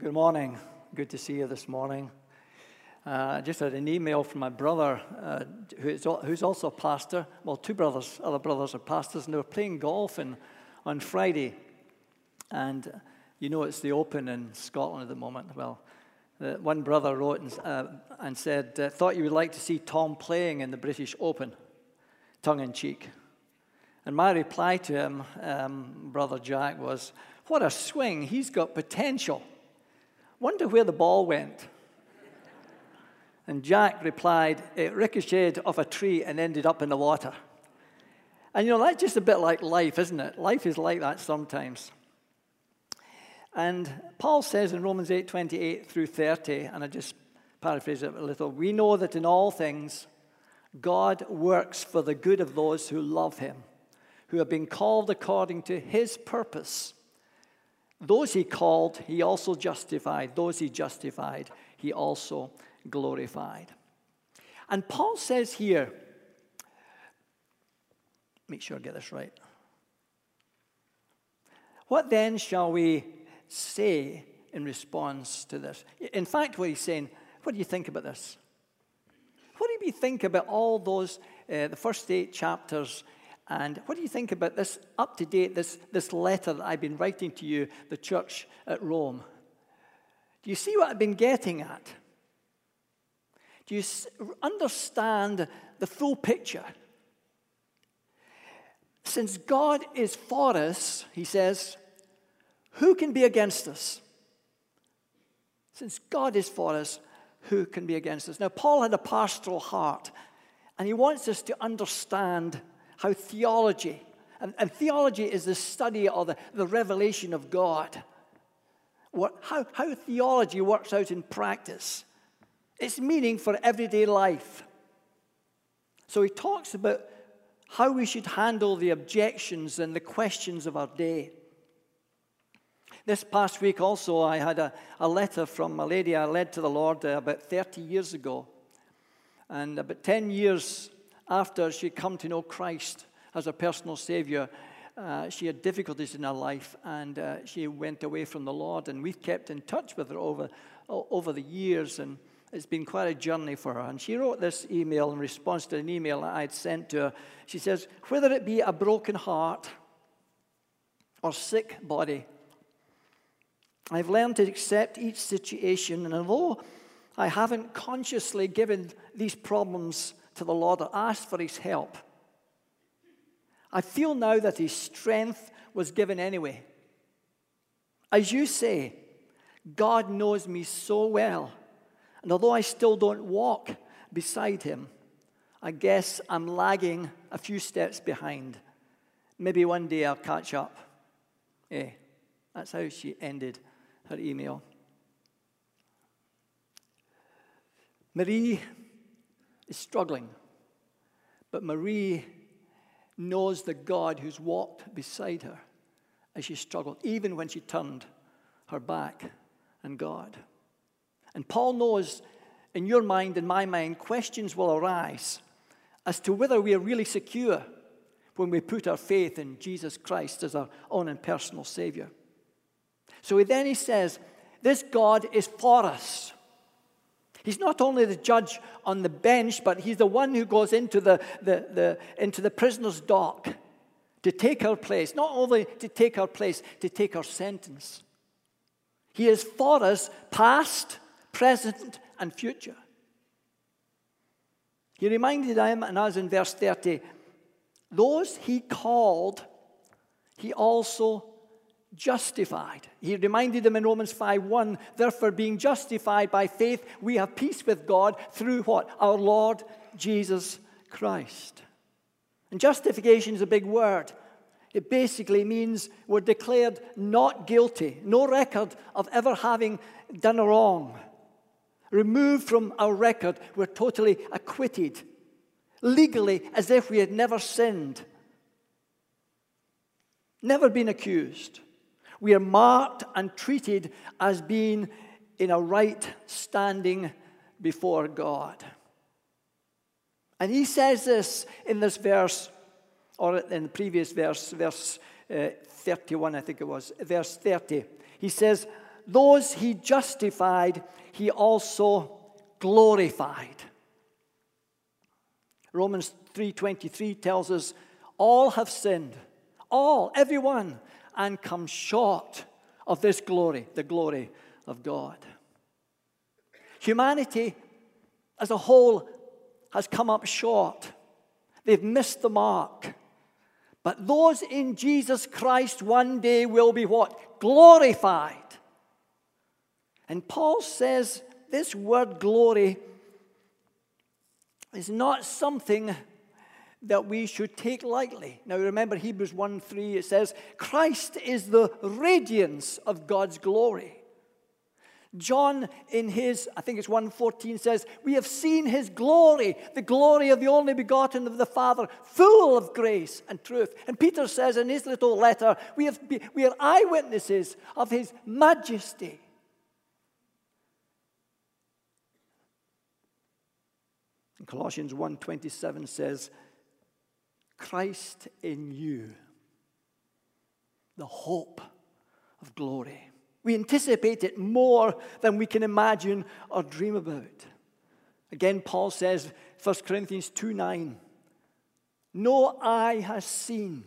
Good morning. Good to see you this morning. Uh, I just had an email from my brother, uh, who's, who's also a pastor. Well, two brothers, other brothers are pastors, and they were playing golf in, on Friday. And you know it's the Open in Scotland at the moment. Well, one brother wrote and, uh, and said, uh, Thought you would like to see Tom playing in the British Open, tongue in cheek. And my reply to him, um, Brother Jack, was, What a swing! He's got potential. Wonder where the ball went. And Jack replied, It ricocheted off a tree and ended up in the water. And you know, that's just a bit like life, isn't it? Life is like that sometimes. And Paul says in Romans 8 28 through 30, and I just paraphrase it a little we know that in all things, God works for the good of those who love him, who have been called according to his purpose. Those he called, he also justified. Those he justified, he also glorified. And Paul says here, make sure I get this right. What then shall we say in response to this? In fact, what he's saying, what do you think about this? What do you think about all those, uh, the first eight chapters and what do you think about this up to date, this, this letter that I've been writing to you, the church at Rome? Do you see what I've been getting at? Do you understand the full picture? Since God is for us, he says, who can be against us? Since God is for us, who can be against us? Now, Paul had a pastoral heart, and he wants us to understand how theology, and, and theology is the study or the, the revelation of God, what, how, how theology works out in practice. Its meaning for everyday life. So he talks about how we should handle the objections and the questions of our day. This past week, also, I had a, a letter from a lady I led to the Lord uh, about 30 years ago. And about 10 years after she'd come to know Christ as a personal Savior, uh, she had difficulties in her life and uh, she went away from the Lord. And we've kept in touch with her over, over the years, and it's been quite a journey for her. And she wrote this email in response to an email I'd sent to her. She says, Whether it be a broken heart or sick body, I've learned to accept each situation, and although I haven't consciously given these problems to the Lord or asked for his help. I feel now that his strength was given anyway. As you say, God knows me so well. And although I still don't walk beside him, I guess I'm lagging a few steps behind. Maybe one day I'll catch up. Eh, that's how she ended her email. Marie is struggling. But Marie knows the God who's walked beside her as she struggled, even when she turned her back on God. And Paul knows in your mind and my mind, questions will arise as to whether we are really secure when we put our faith in Jesus Christ as our own and personal Savior. So then he says, This God is for us. He's not only the judge on the bench, but he's the one who goes into the, the, the, into the prisoner's dock to take our place. Not only to take our place, to take our sentence. He is for us, past, present, and future. He reminded them and us in verse 30 those he called, he also justified. He reminded them in Romans 5 1, therefore, being justified by faith, we have peace with God through what? Our Lord Jesus Christ. And justification is a big word. It basically means we're declared not guilty, no record of ever having done a wrong. Removed from our record, we're totally acquitted, legally as if we had never sinned, never been accused we are marked and treated as being in a right standing before God. And he says this in this verse, or in the previous verse, verse uh, 31, I think it was, verse 30. He says, those he justified, he also glorified. Romans 3:23 tells us all have sinned, all, everyone, and come short of this glory, the glory of God. Humanity as a whole has come up short. They've missed the mark. But those in Jesus Christ one day will be what? Glorified. And Paul says this word glory is not something that we should take lightly. Now remember Hebrews 1 3, it says, Christ is the radiance of God's glory. John, in his, I think it's 114, says, We have seen his glory, the glory of the only begotten of the Father, full of grace and truth. And Peter says in his little letter, We, have, we are eyewitnesses of his majesty. Colossians 1:27 says, Christ in you, the hope of glory. We anticipate it more than we can imagine or dream about. Again, Paul says, 1 Corinthians 2 9, no eye has seen,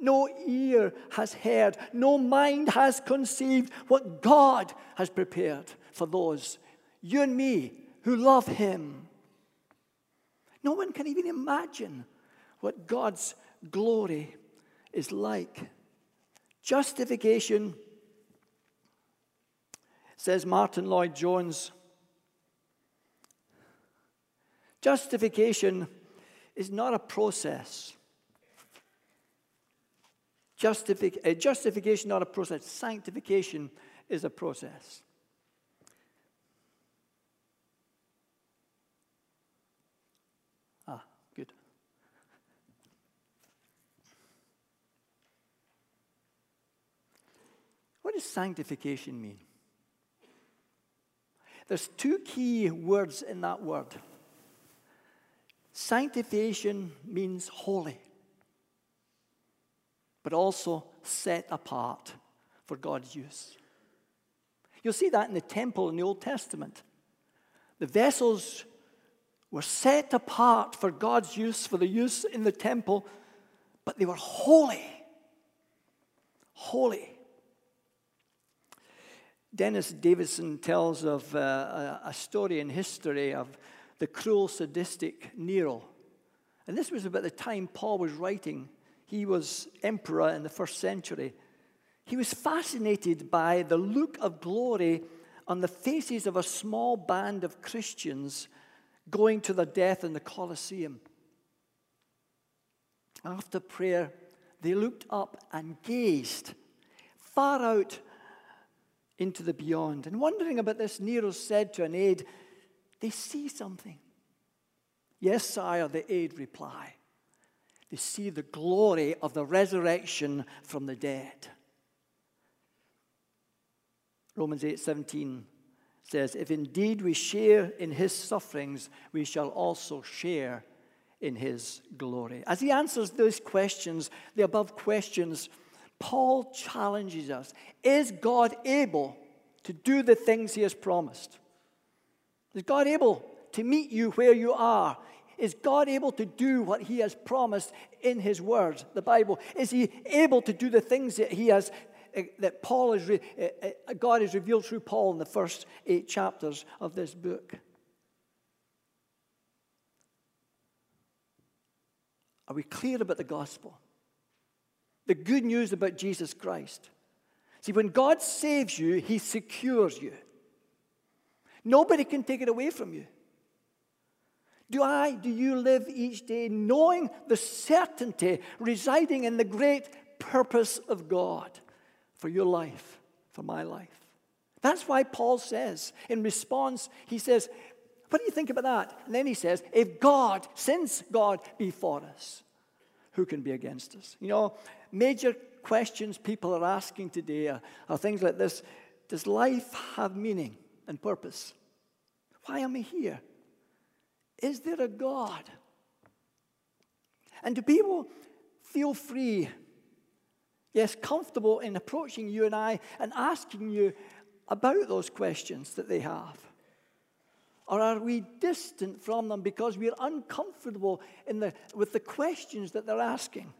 no ear has heard, no mind has conceived what God has prepared for those, you and me, who love Him. No one can even imagine what God's glory is like. Justification says Martyn Lloyd-Jones. Justification is not a process. Justific- uh, justification not a process. Sanctification is a process. Ah, good. What does sanctification mean? There's two key words in that word. Sanctification means holy, but also set apart for God's use. You'll see that in the temple in the Old Testament. The vessels were set apart for God's use, for the use in the temple, but they were holy. Holy. Dennis Davidson tells of uh, a story in history of the cruel, sadistic Nero. And this was about the time Paul was writing. He was emperor in the first century. He was fascinated by the look of glory on the faces of a small band of Christians going to their death in the Colosseum. After prayer, they looked up and gazed far out into the beyond. And wondering about this, Nero said to an aide, They see something. Yes, sire, the aide replied. They see the glory of the resurrection from the dead. Romans 8 17 says, If indeed we share in his sufferings, we shall also share in his glory. As he answers those questions, the above questions, Paul challenges us Is God able to do the things he has promised? Is God able to meet you where you are? Is God able to do what he has promised in his word, the Bible? Is he able to do the things that he has eh, that Paul is eh, eh, God has revealed through Paul in the first eight chapters of this book? Are we clear about the gospel? The good news about Jesus Christ. See, when God saves you, He secures you. Nobody can take it away from you. Do I, do you live each day knowing the certainty residing in the great purpose of God for your life, for my life? That's why Paul says, in response, he says, What do you think about that? And then he says, If God, since God be for us, who can be against us? You know, major questions people are asking today are, are things like this Does life have meaning and purpose? Why am I here? Is there a God? And do people feel free, yes, comfortable in approaching you and I and asking you, about those questions that they have? Or are we distant from them because we're uncomfortable the, with the questions that they're asking?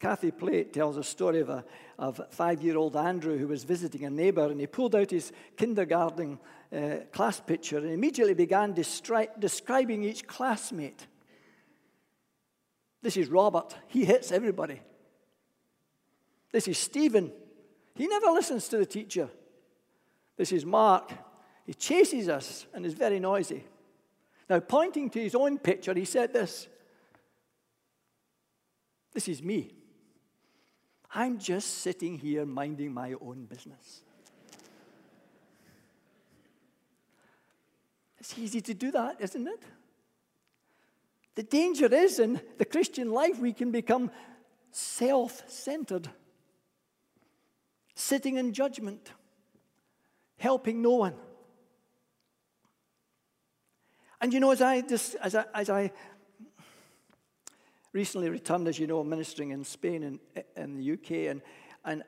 Kathy Plate tells a story of a of five year old Andrew who was visiting a neighbor and he pulled out his kindergarten uh, class picture and immediately began destri- describing each classmate. This is Robert, he hits everybody. This is Stephen, he never listens to the teacher. This is Mark, he chases us and is very noisy. Now, pointing to his own picture, he said this This is me. I'm just sitting here minding my own business. It's easy to do that, isn't it? The danger is in the Christian life, we can become self centered, sitting in judgment, helping no one. And you know, as I, just, as I, as I recently returned, as you know, ministering in Spain and in the UK, and, and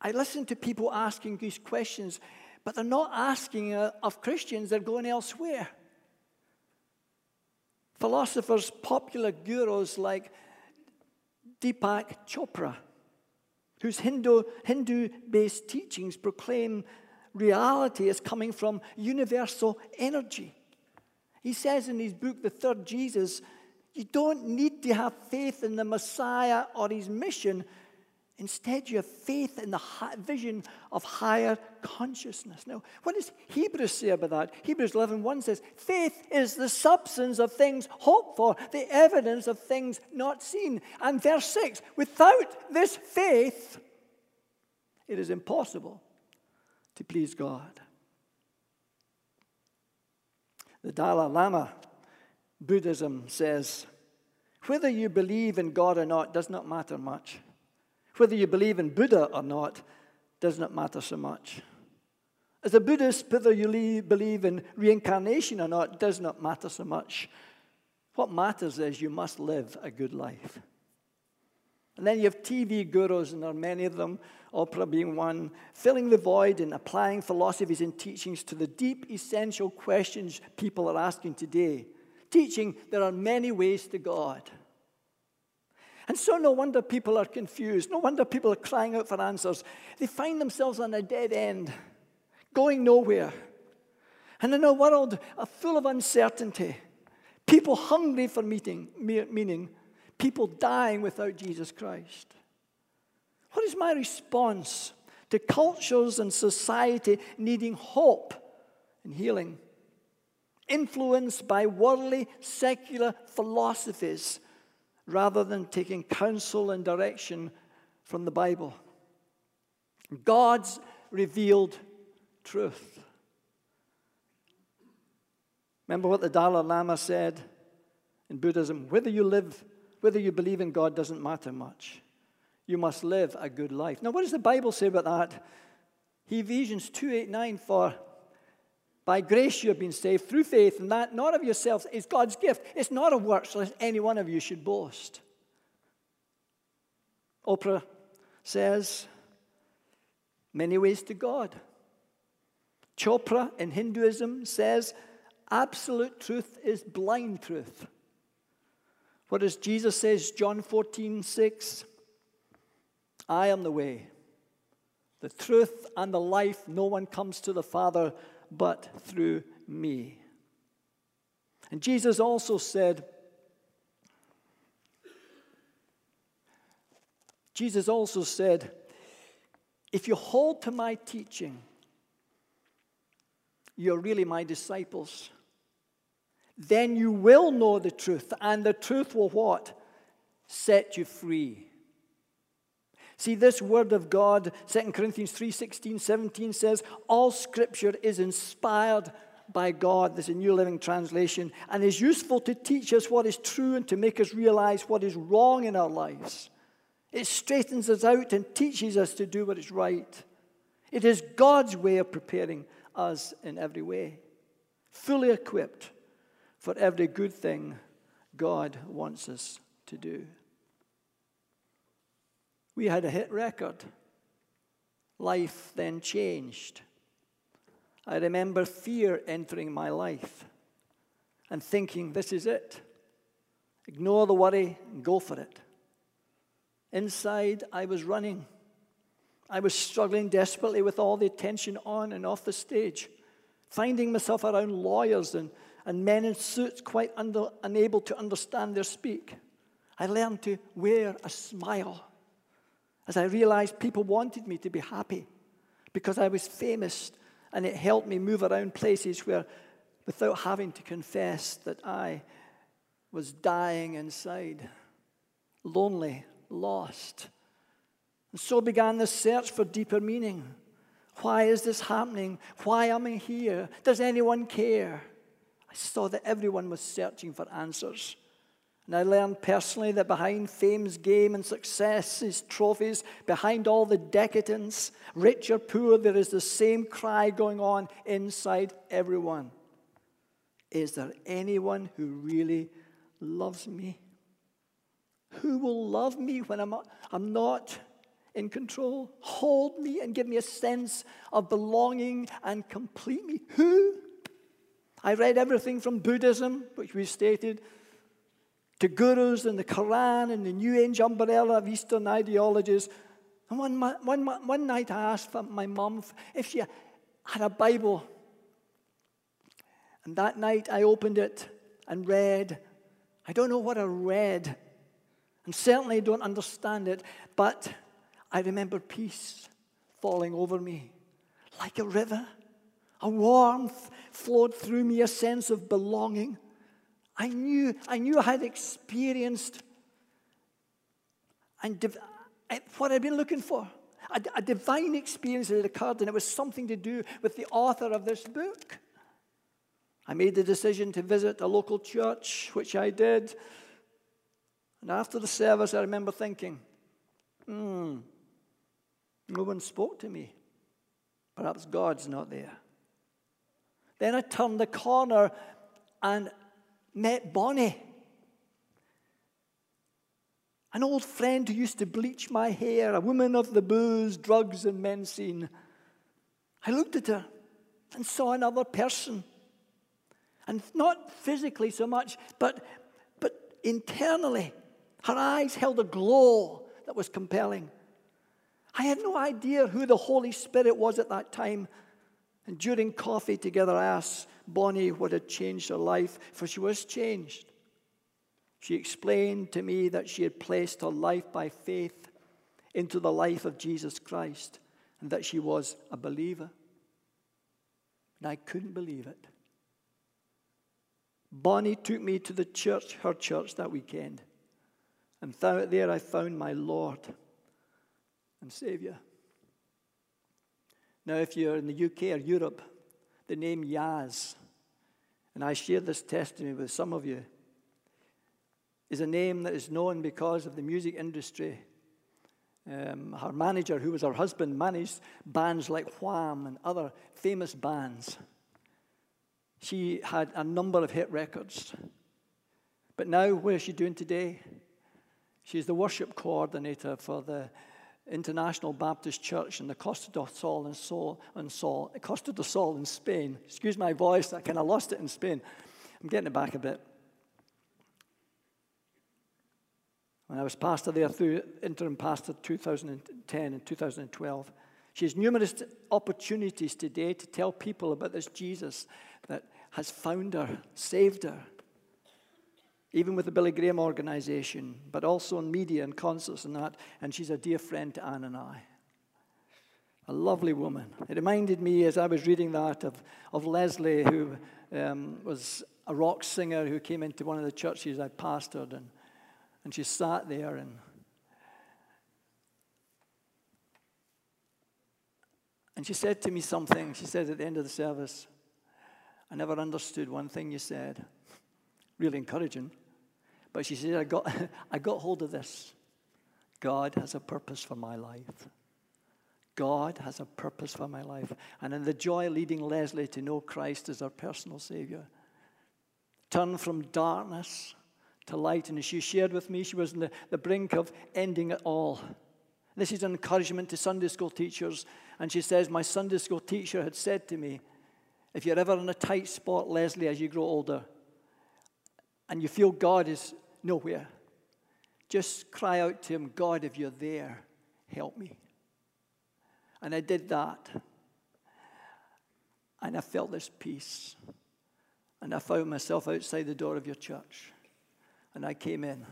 I listen to people asking these questions, but they're not asking uh, of Christians, they're going elsewhere. Philosophers, popular gurus like Deepak Chopra, whose Hindu, Hindu based teachings proclaim reality as coming from universal energy. He says in his book, The Third Jesus, you don't need to have faith in the Messiah or his mission. Instead, you have faith in the vision of higher consciousness. Now, what does Hebrews say about that? Hebrews 11.1 says, Faith is the substance of things hoped for, the evidence of things not seen. And verse 6, without this faith, it is impossible to please God. The Dalai Lama Buddhism says whether you believe in God or not does not matter much. Whether you believe in Buddha or not does not matter so much. As a Buddhist, whether you believe in reincarnation or not does not matter so much. What matters is you must live a good life. And then you have TV gurus, and there are many of them, Oprah being one, filling the void and applying philosophies and teachings to the deep, essential questions people are asking today teaching there are many ways to God. And so, no wonder people are confused. No wonder people are crying out for answers. They find themselves on a dead end, going nowhere. And in a world full of uncertainty, people hungry for meeting, meaning, people dying without Jesus Christ. What is my response to cultures and society needing hope and healing? Influenced by worldly, secular philosophies rather than taking counsel and direction from the Bible. God's revealed truth. Remember what the Dalai Lama said in Buddhism whether you live, whether you believe in God doesn't matter much. You must live a good life. Now, what does the Bible say about that? Ephesians 2 8 9 for by grace you have been saved through faith, and that not of yourselves is God's gift. It's not of works, lest any one of you should boast. Oprah says, many ways to God. Chopra in Hinduism says, absolute truth is blind truth. What does Jesus says, John 14, 6? I am the way, the truth, and the life. No one comes to the Father but through me. And Jesus also said, Jesus also said, if you hold to my teaching, you're really my disciples. Then you will know the truth, and the truth will what? Set you free. See, this word of God, 2 Corinthians 3 16, 17 says, All scripture is inspired by God. This is a New Living Translation, and is useful to teach us what is true and to make us realize what is wrong in our lives. It straightens us out and teaches us to do what is right. It is God's way of preparing us in every way, fully equipped for every good thing God wants us to do. We had a hit record. life then changed. I remember fear entering my life and thinking, this is it. Ignore the worry and go for it. Inside, I was running. I was struggling desperately with all the attention on and off the stage, finding myself around lawyers and, and men in suits quite under, unable to understand their speak. I learned to wear a smile as I realized people wanted me to be happy because I was famous and it helped me move around places where, without having to confess that I was dying inside, lonely, lost. And so began the search for deeper meaning. Why is this happening? Why am I here? Does anyone care? I saw that everyone was searching for answers. And I learned personally that behind fame's game and success's trophies, behind all the decadence, rich or poor, there is the same cry going on inside everyone. Is there anyone who really loves me? Who will love me when I'm, I'm not in control? Hold me and give me a sense of belonging and complete me. Who? I read everything from Buddhism, which we stated, to gurus and the Quran and the New Age umbrella of Eastern ideologies. And one, one, one night I asked my mum if she had a Bible. And that night I opened it and read. I don't know what I read, and certainly don't understand it, but I remember peace falling over me like a river. A warmth flowed through me, a sense of belonging. I knew, I knew I had experienced and div- what I'd been looking for. A, a divine experience had occurred, and it was something to do with the author of this book. I made the decision to visit a local church, which I did. And after the service, I remember thinking, hmm, no one spoke to me. Perhaps God's not there. Then I turned the corner and met Bonnie, an old friend who used to bleach my hair, a woman of the booze, drugs, and men scene. I looked at her and saw another person. And not physically so much, but, but internally. Her eyes held a glow that was compelling. I had no idea who the Holy Spirit was at that time. And during coffee together, I asked Bonnie what had changed her life, for she was changed. She explained to me that she had placed her life by faith into the life of Jesus Christ and that she was a believer. And I couldn't believe it. Bonnie took me to the church, her church, that weekend. And there I found my Lord and Savior. Now, if you're in the UK or Europe, the name Yazz, and I share this testimony with some of you, is a name that is known because of the music industry. Um, her manager, who was her husband, managed bands like Wham and other famous bands. She had a number of hit records. But now, what is she doing today? She's the worship coordinator for the International Baptist Church in the Costa del Sol in, Sol, in Sol, Costa del Sol in Spain. Excuse my voice, I kind of lost it in Spain. I'm getting it back a bit. When I was pastor there through interim pastor 2010 and 2012, she has numerous opportunities today to tell people about this Jesus that has found her, saved her, even with the Billy Graham organization, but also in media and concerts and that. And she's a dear friend to Anne and I. A lovely woman. It reminded me as I was reading that of, of Leslie, who um, was a rock singer who came into one of the churches I pastored, and, and she sat there and And she said to me something. She said at the end of the service, I never understood one thing you said. Really encouraging. But she said, I got, I got hold of this. God has a purpose for my life. God has a purpose for my life. And in the joy leading Leslie to know Christ as her personal Savior, turn from darkness to light. And as she shared with me, she was on the, the brink of ending it all. This is an encouragement to Sunday school teachers. And she says, My Sunday school teacher had said to me, If you're ever in a tight spot, Leslie, as you grow older, and you feel God is nowhere, just cry out to Him, God, if you're there, help me. And I did that. And I felt this peace. And I found myself outside the door of your church. And I came in.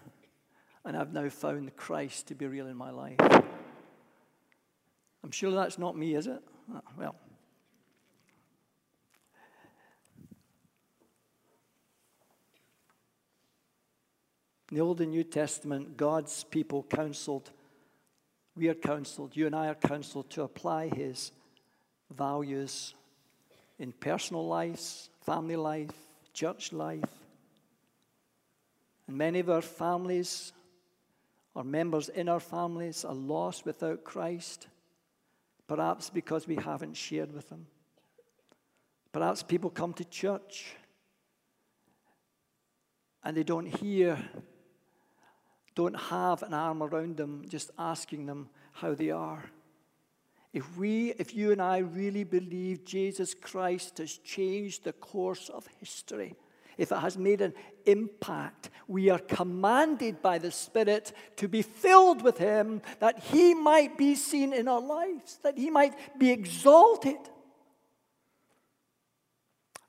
And I've now found Christ to be real in my life. I'm sure that's not me, is it? Well. In the Old and New Testament, God's people counseled, we are counseled, you and I are counseled to apply His values in personal lives, family life, church life. And many of our families, our members in our families, are lost without Christ, perhaps because we haven't shared with them. Perhaps people come to church and they don't hear, don't have an arm around them, just asking them how they are. If we, if you and I really believe Jesus Christ has changed the course of history, if it has made an impact, we are commanded by the Spirit to be filled with Him that He might be seen in our lives, that He might be exalted.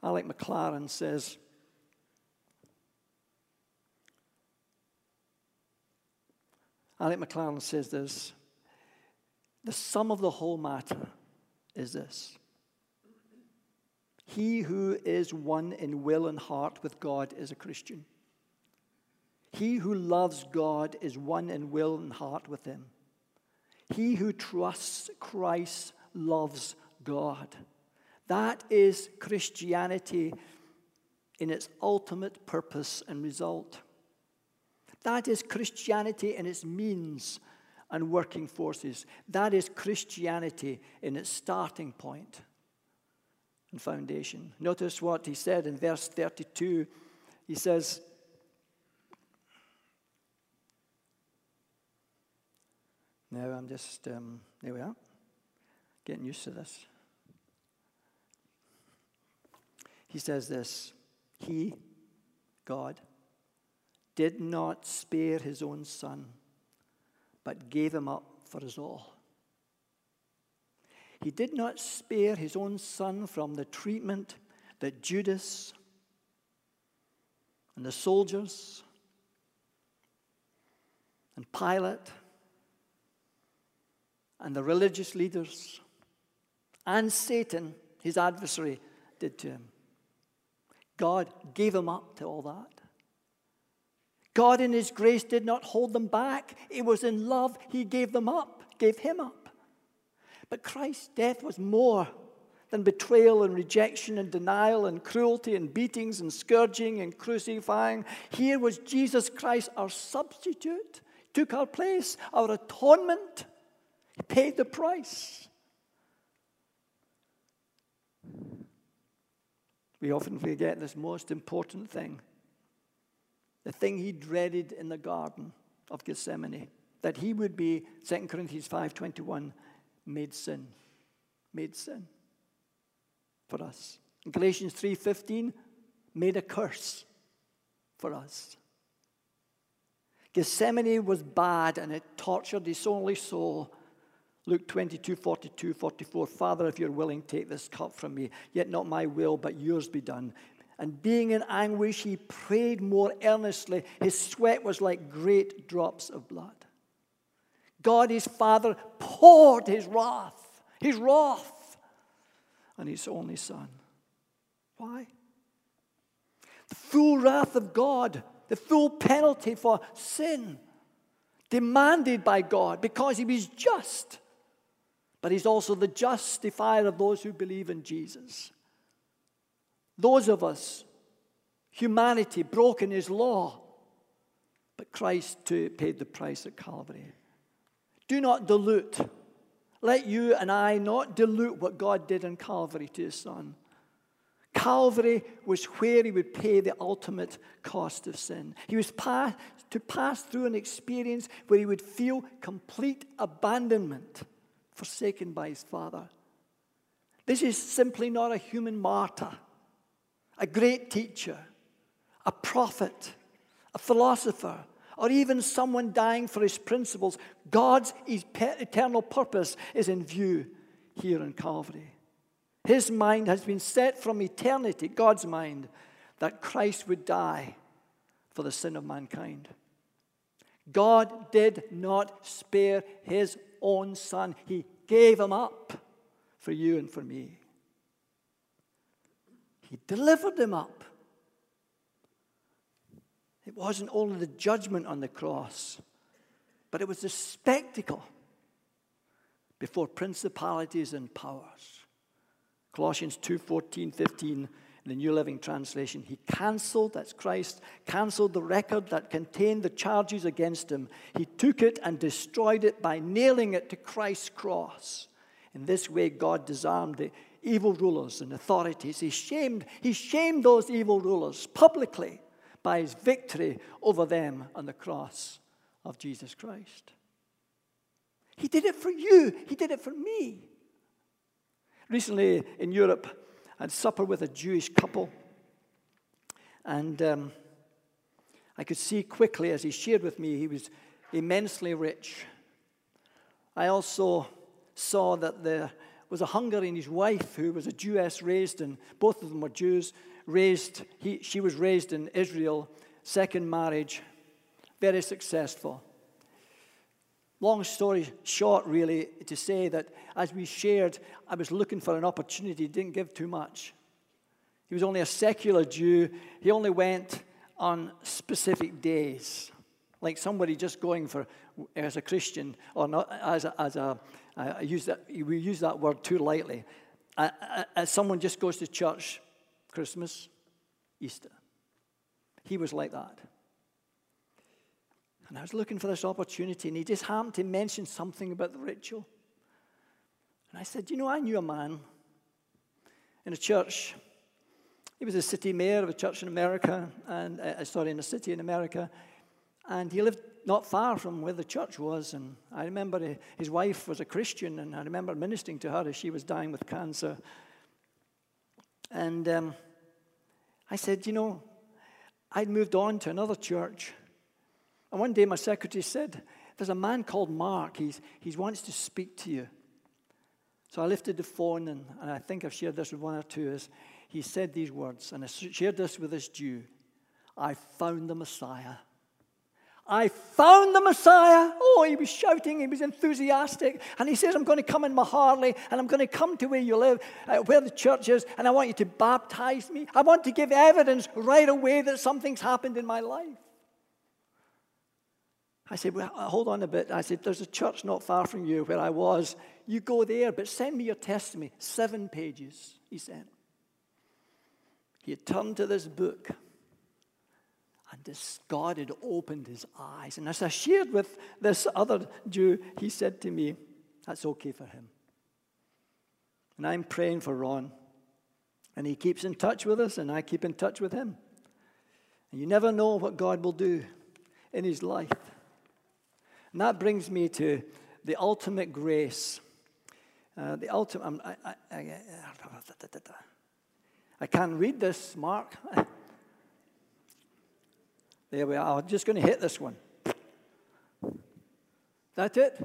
Alec Maclaren says, Alec Maclaren says this the sum of the whole matter is this He who is one in will and heart with God is a Christian. He who loves God is one in will and heart with Him. He who trusts Christ loves God. That is Christianity in its ultimate purpose and result. That is Christianity in its means and working forces. That is Christianity in its starting point and foundation. Notice what he said in verse 32. He says, Now I'm just, um, there we are, getting used to this. He says this He, God, did not spare his own son but gave him up for us all. He did not spare his own son from the treatment that Judas and the soldiers and Pilate and the religious leaders and Satan, his adversary, did to him. God gave him up to all that. God, in His grace, did not hold them back. It was in love He gave them up, gave Him up. But Christ's death was more than betrayal and rejection and denial and cruelty and beatings and scourging and crucifying. Here was Jesus Christ, our substitute, took our place, our atonement. He paid the price. We often forget this most important thing the thing he dreaded in the Garden of Gethsemane, that he would be, 2 Corinthians 5.21, made sin. Made sin for us. In Galatians 3.15, made a curse for us. Gethsemane was bad and it tortured his only soul. Luke 22, 42, 44. Father, if you're willing, take this cup from me. Yet not my will, but yours be done. And being in anguish, he prayed more earnestly. His sweat was like great drops of blood. God, his Father, poured his wrath, his wrath on his only Son. Why? The full wrath of God, the full penalty for sin, demanded by God because he was just. But he's also the justifier of those who believe in Jesus. Those of us, humanity, broken his law, but Christ too paid the price at Calvary. Do not dilute. Let you and I not dilute what God did in Calvary to his son. Calvary was where he would pay the ultimate cost of sin. He was pass, to pass through an experience where he would feel complete abandonment, forsaken by his Father. This is simply not a human martyr, a great teacher, a prophet, a philosopher, or even someone dying for his principles. God's eternal purpose is in view here in Calvary. His mind has been set from eternity, God's mind, that Christ would die for the sin of mankind. God did not spare his own son, he gave him up for you and for me. He delivered him up. It wasn't only the judgment on the cross, but it was the spectacle before principalities and powers. Colossians 2 14, 15, in the New Living Translation. He canceled, that's Christ, canceled the record that contained the charges against him. He took it and destroyed it by nailing it to Christ's cross. In this way, God disarmed the evil rulers and authorities. He shamed, he shamed those evil rulers publicly by his victory over them on the cross of Jesus Christ. He did it for you, he did it for me. Recently in Europe, I had supper with a Jewish couple, and um, I could see quickly as he shared with me, he was immensely rich. I also saw that there was a Hungarian and his wife who was a Jewess raised, and both of them were Jews, raised, he, she was raised in Israel, second marriage, very successful. Long story short, really, to say that as we shared, I was looking for an opportunity, didn't give too much. He was only a secular Jew. He only went on specific days, like somebody just going for as a Christian or not as a, as a I use that we use that word too lightly. As someone just goes to church, Christmas, Easter. He was like that. And I was looking for this opportunity, and he just happened to mention something about the ritual. And I said, You know, I knew a man in a church. He was a city mayor of a church in America, and uh, sorry, in a city in America. And he lived not far from where the church was. And I remember his wife was a Christian, and I remember ministering to her as she was dying with cancer. And um, I said, You know, I'd moved on to another church. And one day my secretary said, There's a man called Mark. He's, he wants to speak to you. So I lifted the phone, and, and I think I've shared this with one or two. Is he said these words, and I shared this with this Jew I found the Messiah. I found the Messiah. Oh, he was shouting, he was enthusiastic. And he says, I'm going to come in my Harley and I'm going to come to where you live, uh, where the church is, and I want you to baptize me. I want to give evidence right away that something's happened in my life. I said, Well, hold on a bit. I said, There's a church not far from you where I was. You go there, but send me your testimony. Seven pages, he said. He had turned to this book, and this God had opened his eyes. And as I shared with this other Jew, he said to me, That's okay for him. And I'm praying for Ron. And he keeps in touch with us, and I keep in touch with him. And you never know what God will do in his life. And that brings me to the ultimate grace. Uh, the ultimate. I, I, I, I can't read this, Mark. There we are. I'm just going to hit this one. That's it.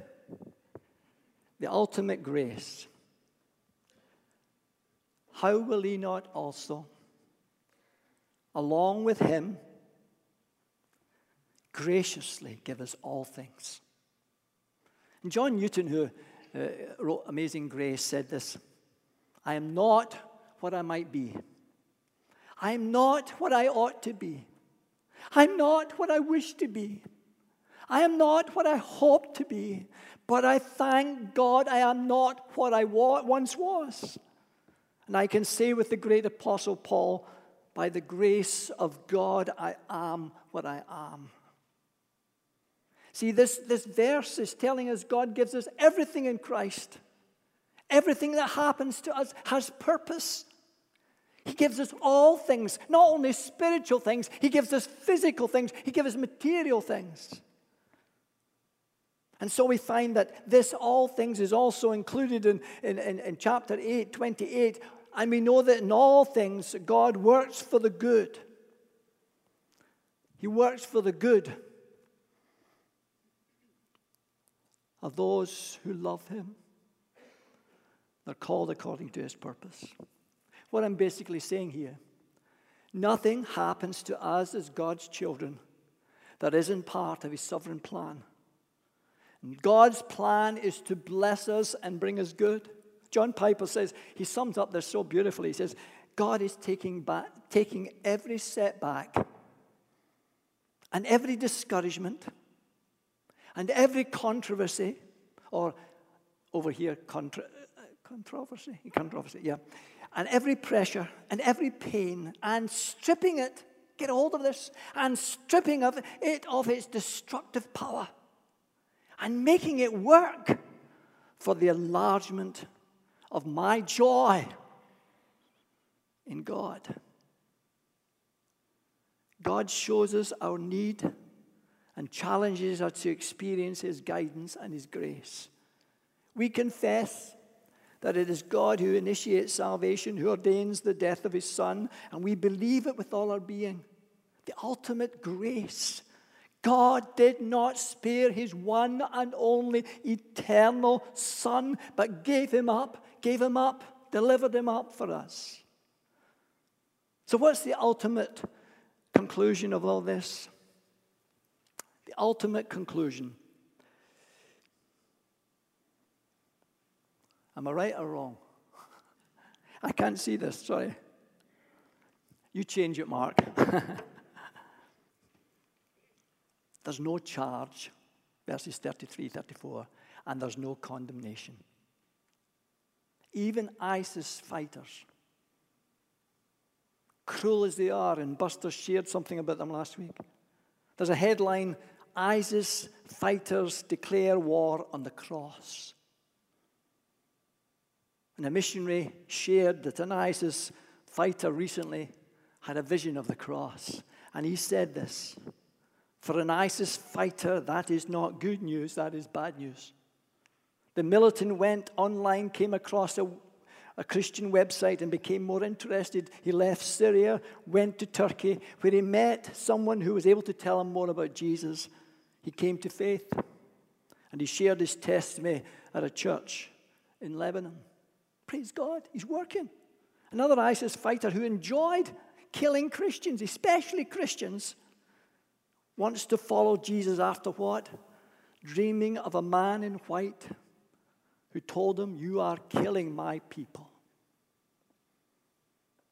The ultimate grace. How will he not also, along with him, graciously give us all things. And John Newton, who uh, wrote Amazing Grace, said this I am not what I might be. I am not what I ought to be. I'm not what I wish to be. I am not what I hope to be. But I thank God I am not what I once was. And I can say with the great apostle Paul, by the grace of God, I am what I am. See, this, this verse is telling us God gives us everything in Christ. Everything that happens to us has purpose. He gives us all things, not only spiritual things, He gives us physical things, He gives us material things. And so we find that this all things is also included in, in, in, in, chapter 8, 28. And we know that in all things, God works for the good. He works for the good of those who love Him. They're called according to His purpose. What I'm basically saying here nothing happens to us as God's children that isn't part of His sovereign plan. And God's plan is to bless us and bring us good. John Piper says, he sums up this so beautifully. He says, God is taking, back, taking every setback and every discouragement and every controversy, or over here, contra- controversy, controversy, yeah and every pressure and every pain and stripping it, get hold of this, and stripping of it of its destructive power and making it work for the enlargement of my joy in God. God shows us our need and challenges us to experience His guidance and His grace. We confess that it is God who initiates salvation, who ordains the death of his Son, and we believe it with all our being. The ultimate grace. God did not spare his one and only eternal Son, but gave him up, gave him up, delivered him up for us. So, what's the ultimate conclusion of all this? The ultimate conclusion Am I right or wrong? I can't see this, sorry. You change it, Mark. there's no charge, verses 33, 34, and there's no condemnation. Even ISIS fighters, cruel as they are, and Buster shared something about them last week. There's a headline ISIS fighters declare war on the cross. And a missionary shared that an ISIS fighter recently had a vision of the cross. And he said this For an ISIS fighter, that is not good news, that is bad news. The militant went online, came across a, a Christian website, and became more interested. He left Syria, went to Turkey, where he met someone who was able to tell him more about Jesus. He came to faith, and he shared his testimony at a church in Lebanon. Praise God, he's working. Another ISIS fighter who enjoyed killing Christians, especially Christians, wants to follow Jesus after what? Dreaming of a man in white who told him, You are killing my people.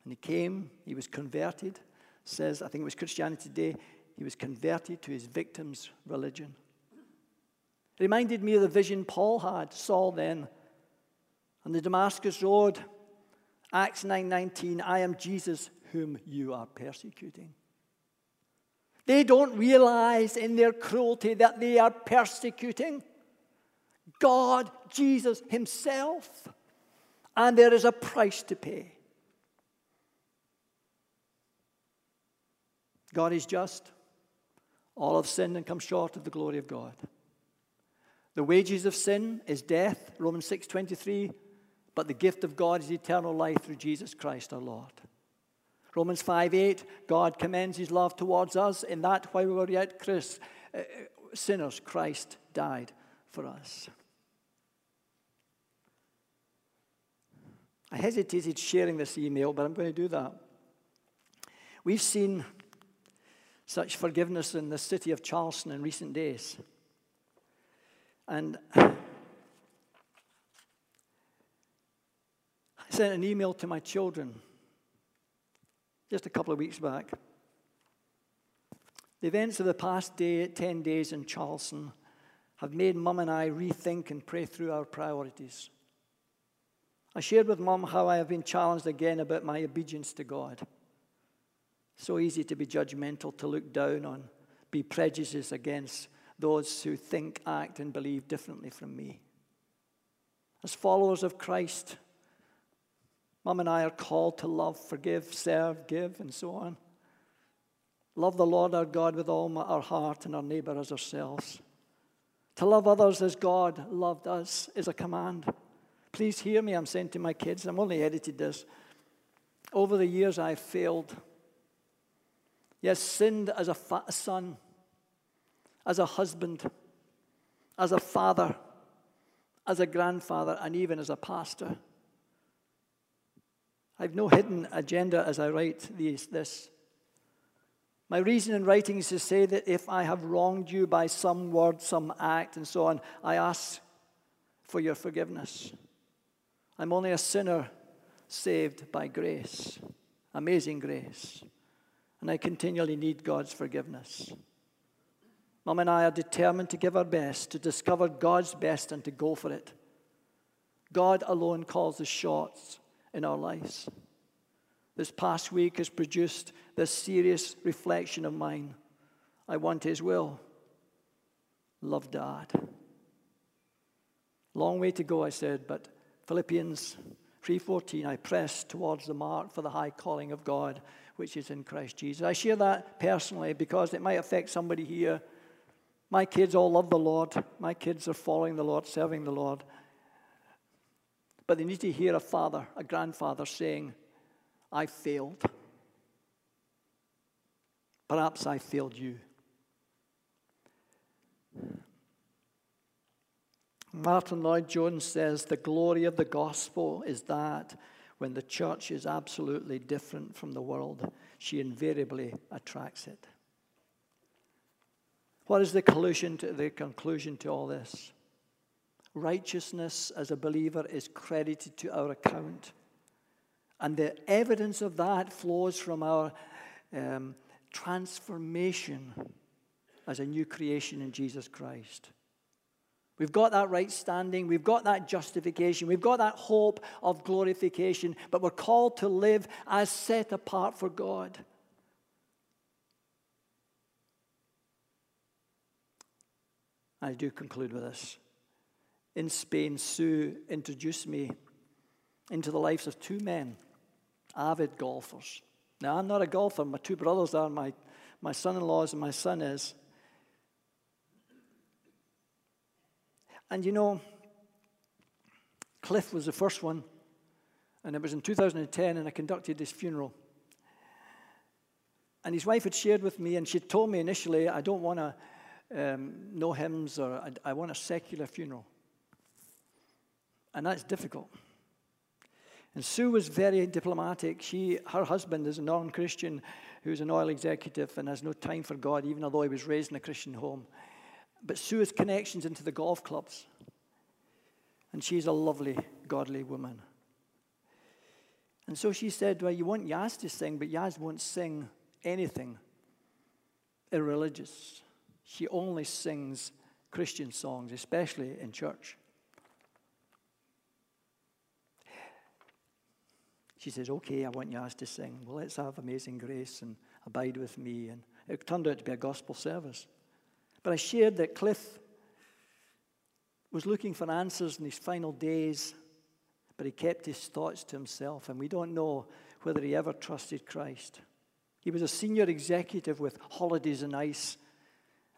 And he came, he was converted, says, I think it was Christianity Today, he was converted to his victim's religion. It reminded me of the vision Paul had, Saul then on the Damascus Road, Acts 9:19, I am Jesus whom you are persecuting. They don't realize in their cruelty that they are persecuting God, Jesus Himself. And there is a price to pay. God is just. All have sinned and come short of the glory of God. The wages of sin is death, Romans 6:23. But the gift of God is eternal life through Jesus Christ our Lord. Romans 5 8, God commends his love towards us in that while we were yet Chris, uh, sinners, Christ died for us. I hesitated sharing this email, but I'm going to do that. We've seen such forgiveness in the city of Charleston in recent days. And sent an email to my children just a couple of weeks back. The events of the past day, 10 days in Charleston have made Mum and I rethink and pray through our priorities. I shared with Mum how I have been challenged again about my obedience to God. So easy to be judgmental, to look down on, be prejudiced against those who think, act, and believe differently from me. As followers of Christ, Mum and I are called to love, forgive, serve, give, and so on. Love the Lord our God with all our heart and our neighbor as ourselves. To love others as God loved us is a command. Please hear me, I'm saying to my kids, I'm only edited this. Over the years, I've failed. Yes, sinned as a, fa- son, as a husband, as a father, as a grandfather, and even as a pastor. I've no hidden agenda as I write these, this. My reason in writing is to say that if I have wronged you by some word, some act, and so on, I ask for your forgiveness. I'm only a sinner saved by grace, amazing grace. And I continually need God's forgiveness. Mum and I are determined to give our best, to discover God's best, and to go for it. God alone calls the shots in our lives. This past week has produced this serious reflection of mine. I want His will. Love Dad. Long way to go, I said, but Philippians 3:14, I press towards the mark for the high calling of God, which is in Christ Jesus. I share that personally because it might affect somebody here. My kids all love the Lord. My kids are following the Lord, serving the Lord. But they need to hear a father, a grandfather saying, I failed. Perhaps I failed you. Martyn Lloyd-Jones says the glory of the gospel is that when the church is absolutely different from the world, she invariably attracts it. What is the conclusion to, the conclusion to all this? Righteousness as a believer is credited to our account. And the evidence of that flows from our um, transformation as a new creation in Jesus Christ. We've got that right standing, we've got that justification, we've got that hope of glorification, but we're called to live as set apart for God. I do conclude with this in Spain, Sue introduced me into the lives of two men, avid golfers. Now, I'm not a golfer. My two brothers are, my, my son in laws and my son is. And you know, Cliff was the first one, and it was in 2010, and I conducted his funeral. And his wife had shared with me, and she told me initially, I don't want to um, know hymns or I, I want a secular funeral. And that's difficult. And Sue was very diplomatic. She, her husband is a non Christian who's an oil executive and has no time for God, even although he was raised in a Christian home. But Sue has connections into the golf clubs. And she's a lovely, godly woman. And so she said, Well, you want Yazz to sing, but Yazz won't sing anything irreligious. She only sings Christian songs, especially in church. She says, Okay, I want Yazz to sing. Well, let's have Amazing Grace and Abide with Me. And it turned out to be a gospel service. But I shared that Cliff was looking for answers in his final days, but he kept his thoughts to himself. And we don't know whether he ever trusted Christ. He was a senior executive with Holidays on Ice.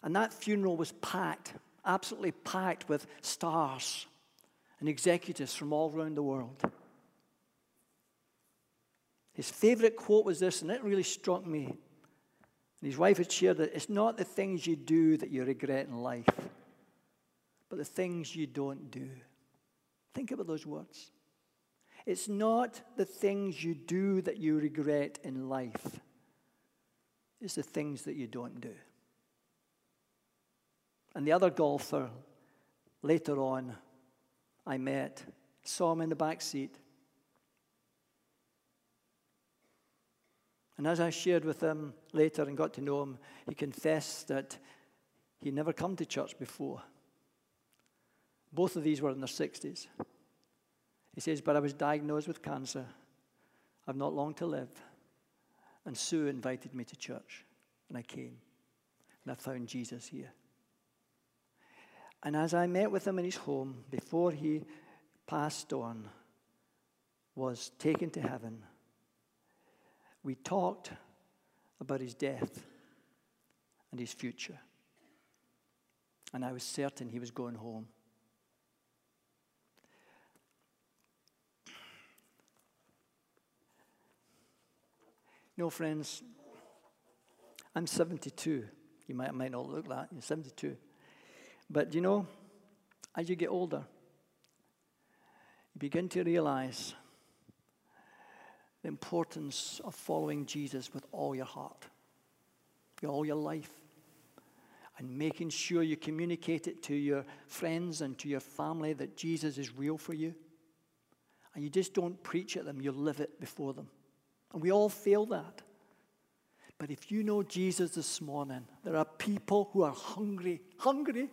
And that funeral was packed, absolutely packed with stars and executives from all around the world. His favorite quote was this, and it really struck me. And his wife had shared that it's not the things you do that you regret in life, but the things you don't do. Think about those words. It's not the things you do that you regret in life, it's the things that you don't do. And the other golfer, later on, I met, saw him in the back seat. And as I shared with him later and got to know him, he confessed that he'd never come to church before. Both of these were in their 60s. He says, But I was diagnosed with cancer. I've not long to live. And Sue invited me to church, and I came. And I found Jesus here. And as I met with him in his home before he passed on, was taken to heaven, we talked about his death and his future. And I was certain he was going home. No, friends, I'm 72. You might, might not look that. You're 72. But you know, as you get older, you begin to realize the importance of following Jesus with all your heart, all your life, and making sure you communicate it to your friends and to your family that Jesus is real for you. And you just don't preach at them, you live it before them. And we all fail that. But if you know Jesus this morning, there are people who are hungry, hungry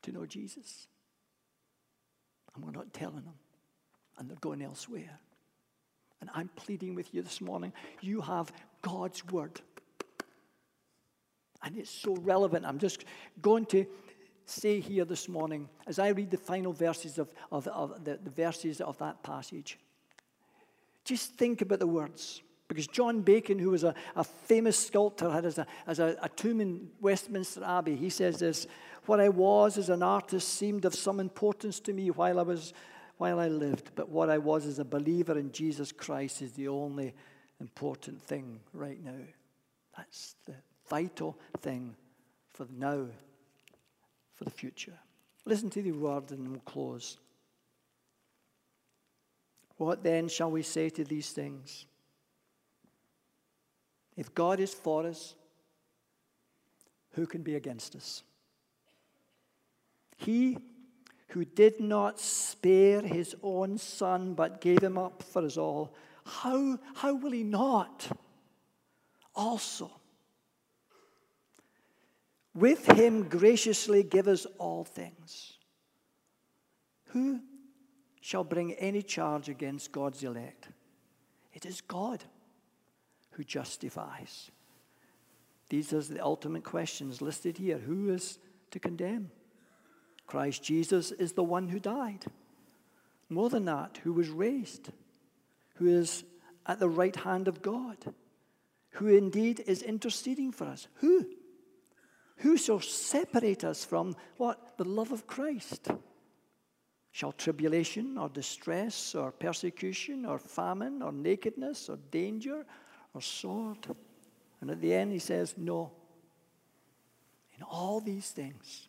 to know Jesus. And we're not telling them. And they're going elsewhere. And I'm pleading with you this morning you have God's word. And it's so relevant. I'm just going to say here this morning, as I read the final verses of, of, of the, the verses of that passage, just think about the words. Because John Bacon, who was a, a famous sculptor, had as, a, as a, a tomb in Westminster Abbey, he says this What I was as an artist seemed of some importance to me while I, was, while I lived, but what I was as a believer in Jesus Christ is the only important thing right now. That's the vital thing for now, for the future. Listen to the word and we'll close. What then shall we say to these things? If God is for us, who can be against us? He who did not spare his own son but gave him up for us all, how, how will he not also with him graciously give us all things? Who shall bring any charge against God's elect? It is God who justifies. These are the ultimate questions listed here. Who is to condemn? Christ Jesus is the one who died. More than that, who was raised, who is at the right hand of God, who indeed is interceding for us. Who? Who shall separate us from what? The love of Christ. Shall tribulation or distress or persecution or famine or nakedness or danger or sword. And at the end, he says, No. In all these things,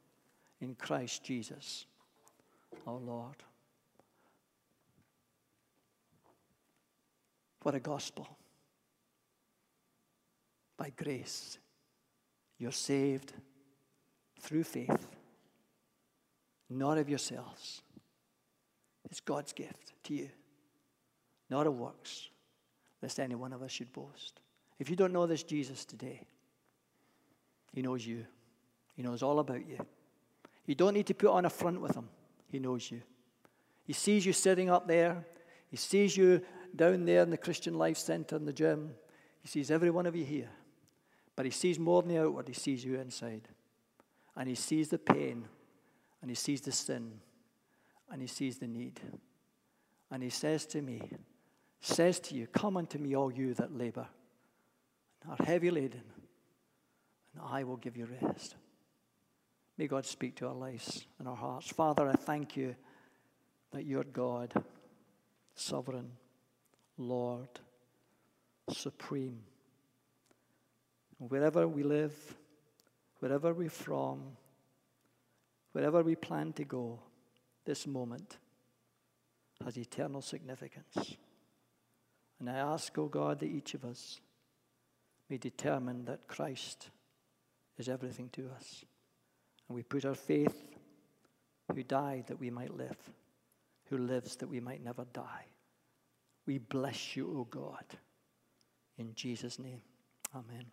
in Christ Jesus, our Lord. What a gospel. By grace, you're saved through faith, not of yourselves. It's God's gift to you, not of works, lest any one of us should boast. If you don't know this Jesus today, he knows you. He knows all about you. You don't need to put on a front with him. He knows you. He sees you sitting up there. He sees you down there in the Christian Life Center in the gym. He sees every one of you here. But he sees more than the outward, he sees you inside. And he sees the pain, and he sees the sin, and he sees the need. And he says to me, says to you, Come unto me, all you that labor and are heavy laden, and I will give you rest. May God speak to our lives and our hearts. Father, I thank you that you're God, sovereign, Lord, supreme. Wherever we live, wherever we're from, wherever we plan to go, this moment has eternal significance. And I ask, O oh God, that each of us may determine that Christ is everything to us. And we put our faith, who died that we might live, who lives that we might never die, We bless you, O God. In Jesus' name, amen.